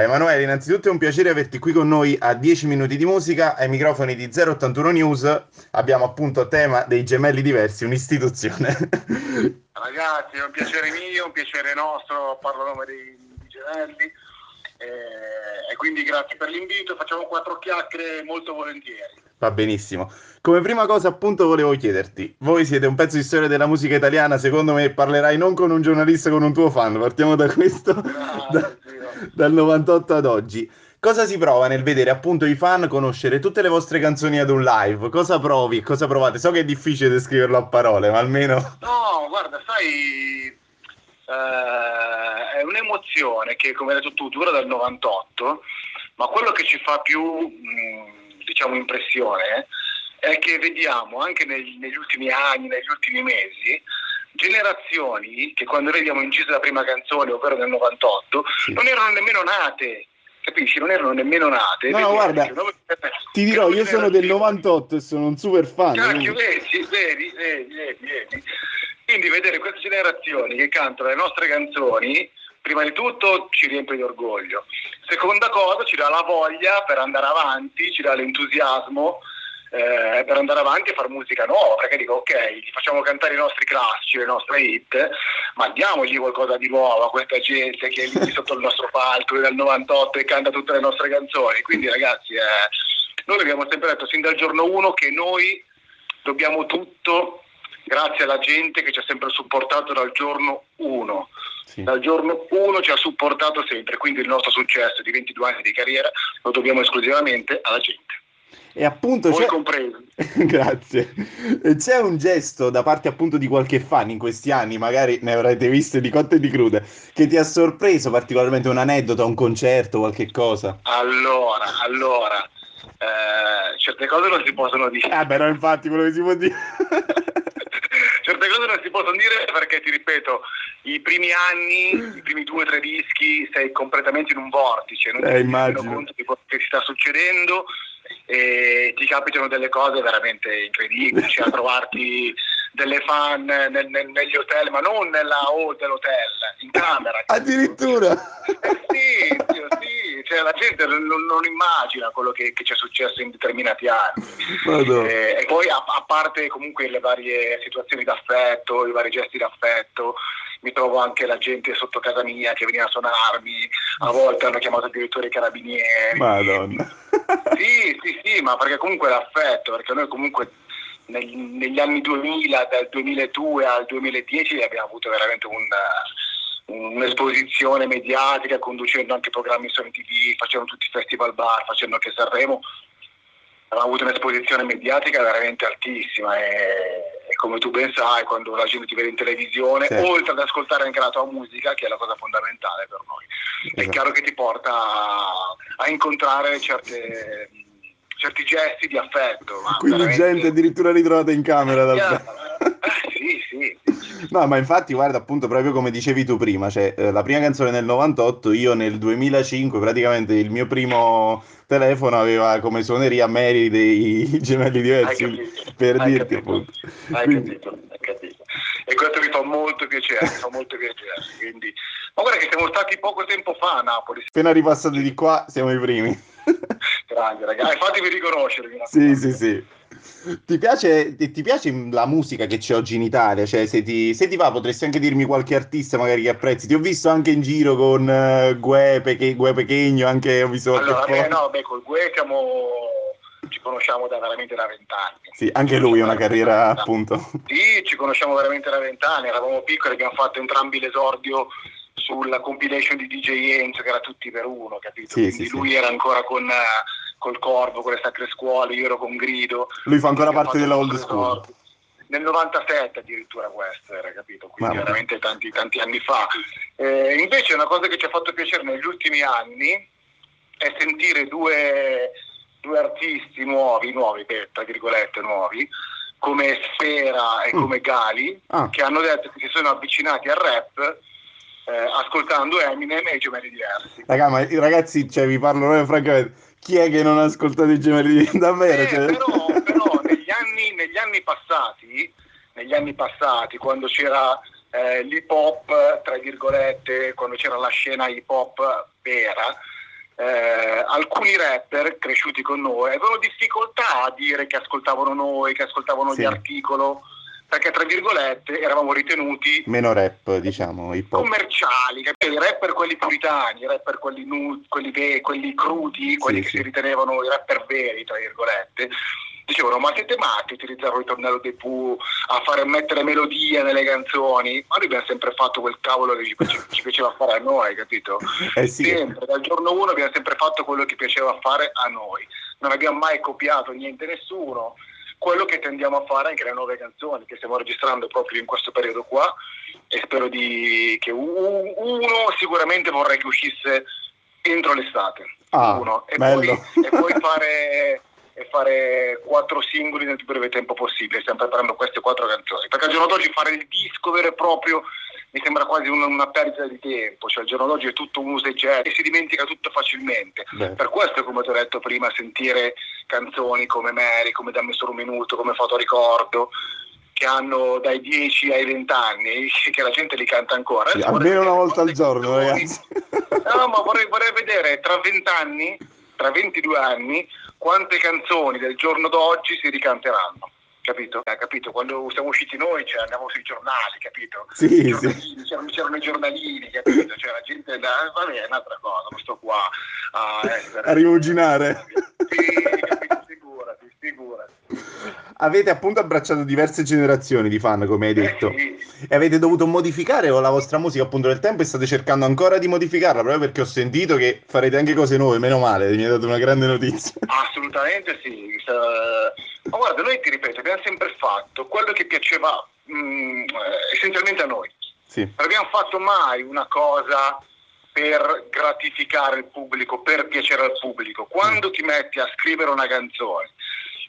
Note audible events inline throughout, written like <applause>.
Ciao Emanuele, innanzitutto è un piacere averti qui con noi a 10 minuti di musica, ai microfoni di 081 News abbiamo appunto tema dei gemelli diversi, un'istituzione. <laughs> Ragazzi, è un piacere mio, un piacere nostro, parlo a nome dei, dei gemelli eh, e quindi grazie per l'invito, facciamo quattro chiacchiere molto volentieri. Va benissimo. Come prima cosa, appunto, volevo chiederti: voi siete un pezzo di storia della musica italiana. Secondo me parlerai non con un giornalista, con un tuo fan. Partiamo da questo, <laughs> da, dal 98 ad oggi. Cosa si prova nel vedere appunto i fan conoscere tutte le vostre canzoni ad un live? Cosa provi? Cosa provate? So che è difficile descriverlo a parole, ma almeno. No, guarda, sai, eh, è un'emozione che, come hai detto tu, dura dal 98, ma quello che ci fa più. Mh, diciamo, impressione è che vediamo anche negli, negli ultimi anni, negli ultimi mesi, generazioni che quando noi abbiamo inciso la prima canzone, ovvero nel 98, sì. non erano nemmeno nate. Capisci? Non erano nemmeno nate. No, no guarda, dicono, ti dirò, io sono del 98 e sono un super fan. Cacchio, vedi, vedi, vedi, vedi. Quindi vedere queste generazioni che cantano le nostre canzoni prima di tutto ci riempie di orgoglio, seconda cosa ci dà la voglia per andare avanti, ci dà l'entusiasmo eh, per andare avanti e fare musica nuova, perché dico ok, gli facciamo cantare i nostri classici, le nostre hit, ma diamogli qualcosa di nuovo a questa gente che è lì <laughs> sotto il nostro palco dal 98 e canta tutte le nostre canzoni, quindi ragazzi eh, noi abbiamo sempre detto sin dal giorno uno che noi dobbiamo tutto grazie alla gente che ci ha sempre supportato dal giorno uno sì. dal giorno 1 ci ha supportato sempre, quindi il nostro successo di 22 anni di carriera lo dobbiamo esclusivamente alla gente. E appunto Voi compresi. <laughs> Grazie. C'è un gesto da parte appunto di qualche fan in questi anni, magari ne avrete viste di cotte e di crude, che ti ha sorpreso particolarmente un aneddoto, un concerto, qualche cosa? Allora, allora, eh, certe cose non si possono dire. Ah, però infatti quello che si può dire. <laughs> certe cose non si possono dire perché, ti ripeto, i primi anni, i primi due o tre dischi, sei completamente in un vortice, non eh, ti rendi conto di quello che ti sta succedendo e ti capitano delle cose veramente incredibili, cioè a <laughs> trovarti delle fan nel, nel, negli hotel, ma non nella hall dell'hotel, in camera. Addirittura? Eh sì, sì, sì, cioè la gente non, non immagina quello che, che, ci è successo in determinati anni. Eh, e poi a, a, parte comunque le varie situazioni d'affetto, i vari gesti d'affetto, mi trovo anche la gente sotto casa mia che veniva a suonarmi, a volte hanno chiamato addirittura i carabinieri. Madonna. Sì, sì, sì, ma perché comunque l'affetto, perché noi comunque negli, negli anni 2000, dal 2002 al 2010 abbiamo avuto veramente un, un'esposizione mediatica conducendo anche programmi su MTV, facendo tutti i festival bar, facendo anche Sanremo abbiamo avuto un'esposizione mediatica veramente altissima e, e, come tu ben sai quando la gente ti vede in televisione sì. oltre ad ascoltare anche la tua musica che è la cosa fondamentale per noi esatto. è chiaro che ti porta a, a incontrare certe certi gesti di affetto. Quindi veramente... gente addirittura ritrovata in camera dal eh, sì, sì, No, ma infatti, guarda, appunto, proprio come dicevi tu prima, cioè, eh, la prima canzone nel 98, io nel 2005, praticamente il mio primo telefono aveva come suoneria Mary dei <laughs> gemelli diversi, per hai dirti capito. appunto. Hai Quindi... capito, hai capito. E questo mi fa molto piacere, mi fa molto piacere. Quindi... Ma guarda che siamo stati poco tempo fa a Napoli. Appena ripassati di qua, siamo i primi. Grande, ragazzi, fatemi riconoscere. Sì, sì, sì. Ti piace, ti piace, la musica che c'è oggi in Italia? Cioè, se ti, se ti, va, potresti anche dirmi qualche artista magari che apprezzi. Ti ho visto anche in giro con uh, Gue, Peche, Gue Pechegno, anche ho visto allora, beh, no, beh, con Gue siamo, ci conosciamo da veramente da vent'anni. Sì, anche lui ha una carriera, appunto. Sì, ci conosciamo veramente da vent'anni, eravamo piccoli, abbiamo fatto entrambi l'esordio sulla compilation di DJ Enzo che era tutti per uno, capito? Sì, Quindi sì, lui sì. era ancora con, uh, col Corvo, con le Sacre Scuole, io ero con Grido. Lui fa ancora parte della old school. Nel 97 addirittura questo era, capito? Quindi Mamma. veramente tanti, tanti anni fa. Eh, invece una cosa che ci ha fatto piacere negli ultimi anni è sentire due, due artisti nuovi, nuovi, tra virgolette nuovi, come Sfera e mm. come Gali, ah. che hanno detto che si sono avvicinati al rap ascoltando Eminem e i gemelli diversi. Raga, ma ragazzi, cioè, vi parlo proprio francamente. Chi è che non ha ascoltato i gemelli diversi? <laughs> Davvero? Eh, cioè... Però, <laughs> però negli, anni, negli, anni, passati, negli anni passati, quando c'era eh, l'hip hop, tra virgolette, quando c'era la scena hip hop vera, eh, alcuni rapper cresciuti con noi avevano difficoltà a dire che ascoltavano noi, che ascoltavano Sì. gli articolo, perché tra virgolette eravamo ritenuti Meno rap, diciamo, hip hop. commerciali, capito? i rapper quelli puritani, i rapper quelli, nu- quelli, ve- quelli crudi, quelli che sì. si ritenevano i rapper veri, tra virgolette, dicevano ma siete matti a utilizzare il ritornello dei Pooh, a fare mettere melodie nelle canzoni, ma noi abbiamo sempre fatto quel cavolo che ci, piace- <laughs> ci piaceva fare a noi, capito? Eh sì, Sempre, dal giorno uno abbiamo sempre fatto quello che piaceva fare a noi, non abbiamo mai copiato niente nessuno, quello che tendiamo a fare anche le nuove canzoni che stiamo registrando proprio in questo periodo qua e spero di, che uno sicuramente vorrei che uscisse entro l'estate, Ah, uno, e poi, e poi fare, e fare quattro singoli nel più breve tempo possibile, stiamo preparando queste quattro canzoni, perché al giorno d'oggi fare il disco vero e proprio mi sembra quasi una, una perdita di tempo, cioè al giorno d'oggi è tutto un uso e getto e si dimentica tutto facilmente. Beh, Per questo, come ti ho detto prima, sentire canzoni come Mary, come Dammi solo un minuto, come Fotoricordo, che hanno dai 10 ai 20 anni, <laughs> che la gente li canta ancora. sì, almeno una volta al giorno, canzoni- ragazzi. No, ma vorrei, vorrei vedere tra 20 anni, tra 22 anni, quante canzoni del giorno d'oggi si ricanteranno. Capito? Eh, capito? Quando siamo usciti noi cioè, andavamo sui giornali, capito? Sì, sì. c'erano, c'erano i giornalini, capito? Cioè la gente, da- vabbè, è un'altra cosa, non sto qua a essere... <laughs> A rimuginare. Sì, capito? Figurati, figurati. Avete appunto abbracciato diverse generazioni di fan, come hai detto. Eh, sì. E avete dovuto modificare la vostra musica appunto nel tempo e state cercando ancora di modificarla proprio perché ho sentito che farete anche cose nuove, meno male, mi hai dato una grande notizia. Assolutamente sì. Ma guarda, noi ti ripeto, abbiamo sempre fatto quello che piaceva mm, eh, essenzialmente a noi. Sì, Non abbiamo fatto mai una cosa per gratificare il pubblico, per piacere al pubblico. Quando ti metti a scrivere una canzone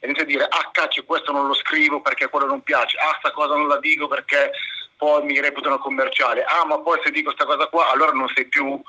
e inizi a dire, ah cacchio, questo non lo scrivo perché quello non piace, ah sta cosa non la dico perché poi mi reputano commerciale, ah ma poi se dico sta cosa qua, allora non sei più,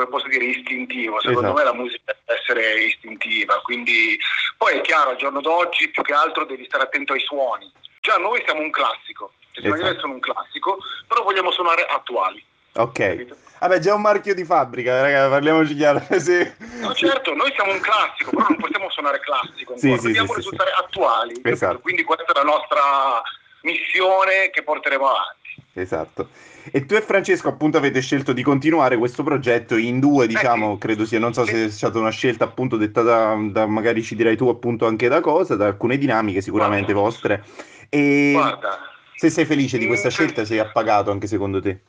come posso dire, istintivo. Secondo Esatto. me la musica deve essere istintiva, quindi poi è chiaro, al giorno d'oggi più che altro devi stare attento ai suoni. Già noi siamo un classico, cioè, Esatto. sono un classico, però vogliamo suonare attuali. ok. Vabbè, già un marchio di fabbrica, raga, parliamoci chiaro. <laughs> Sì. No, certo, noi siamo un classico, però non possiamo suonare classico Sì, sì, dobbiamo sì, risultare attuali. Esatto. Quindi questa è la nostra missione che porteremo avanti. Esatto. E tu e Francesco appunto avete scelto di continuare questo progetto in due, diciamo, sì. credo sia, non so se è stata una scelta appunto dettata da, magari ci dirai tu appunto anche da cosa, da alcune dinamiche sicuramente Guarda. vostre. E Guarda, se sei felice di questa Mm, scelta, sei appagato anche secondo te?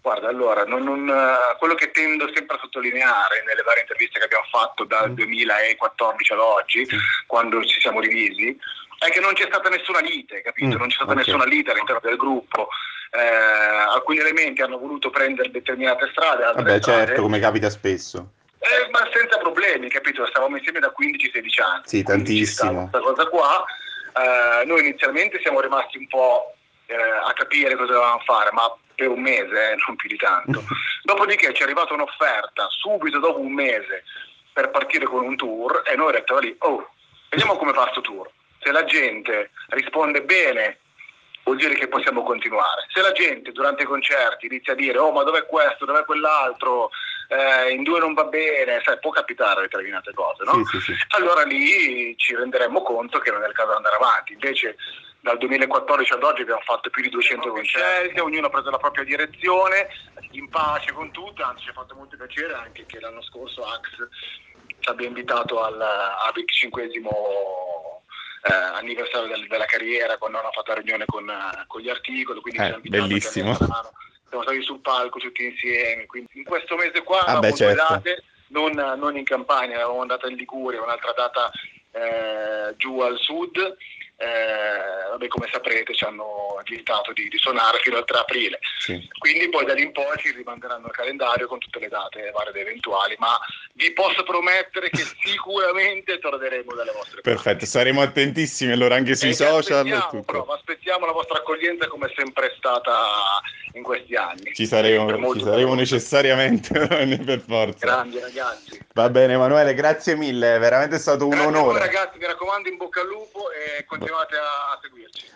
guarda, allora, non- non, eh, quello che tendo sempre a sottolineare nelle varie interviste che abbiamo fatto dal Mm. 2014 ad oggi, quando ci siamo divisi, è che non c'è stata nessuna lite, capito? Mm, non c'è stata ok. nessuna lite all'interno del gruppo. Eh, alcuni elementi hanno voluto prendere determinate strade, altre Vabbè, strade, certo, come capita spesso. Eh, ma senza problemi, capito? Stavamo insieme da 15-16 anni. Sì, tantissimo. Questa cosa qua. Eh, noi inizialmente siamo rimasti un po' eh, a capire cosa dovevamo fare, ma per un mese, eh, non più di tanto. <laughs> Dopodiché ci è arrivata un'offerta subito dopo un mese per partire con un tour e noi eravamo lì, oh, vediamo come va sto tour. Se la gente risponde bene vuol dire che possiamo continuare. Se la gente durante i concerti inizia a dire oh ma dov'è questo, dov'è quell'altro, eh, in due non va bene, sai, può capitare determinate cose, no? Sì, sì, sì. Allora lì ci renderemmo conto che non è il caso di andare avanti. Invece dal 2014 ad oggi abbiamo fatto più di 200 concerti, ognuno ha preso la propria direzione, in pace con tutto, anzi ci ha fatto molto piacere anche che l'anno scorso Axe ci abbia invitato al, al 25 eh, anniversario del- della carriera quando hanno fatto la riunione con, eh, con gli articoli, quindi Eh, bellissimo. siamo stati sul palco tutti insieme, quindi in questo mese qua Ah, beh, certo. date, non, non in Campania, avevamo andata in Liguria, un'altra data eh, giù al sud. Eh, vabbè, come saprete ci hanno invitato di, di suonare fino al 3 aprile sì. quindi poi da lì in poi ci rimanderanno il calendario con tutte le date varie ed eventuali ma vi posso promettere che <laughs> sicuramente torneremo dalle vostre parti. Perfetto, saremo attentissimi allora anche sui E social e aspettiamo, tutto. però, aspettiamo la vostra accoglienza come è sempre stata in questi anni Ci saremo, ci saremo necessariamente <laughs> per forza. grandi ragazzi Va bene Emanuele, grazie mille, è veramente stato un Grazie a voi, onore. ragazzi mi raccomando in bocca al lupo e continuate a, seguirci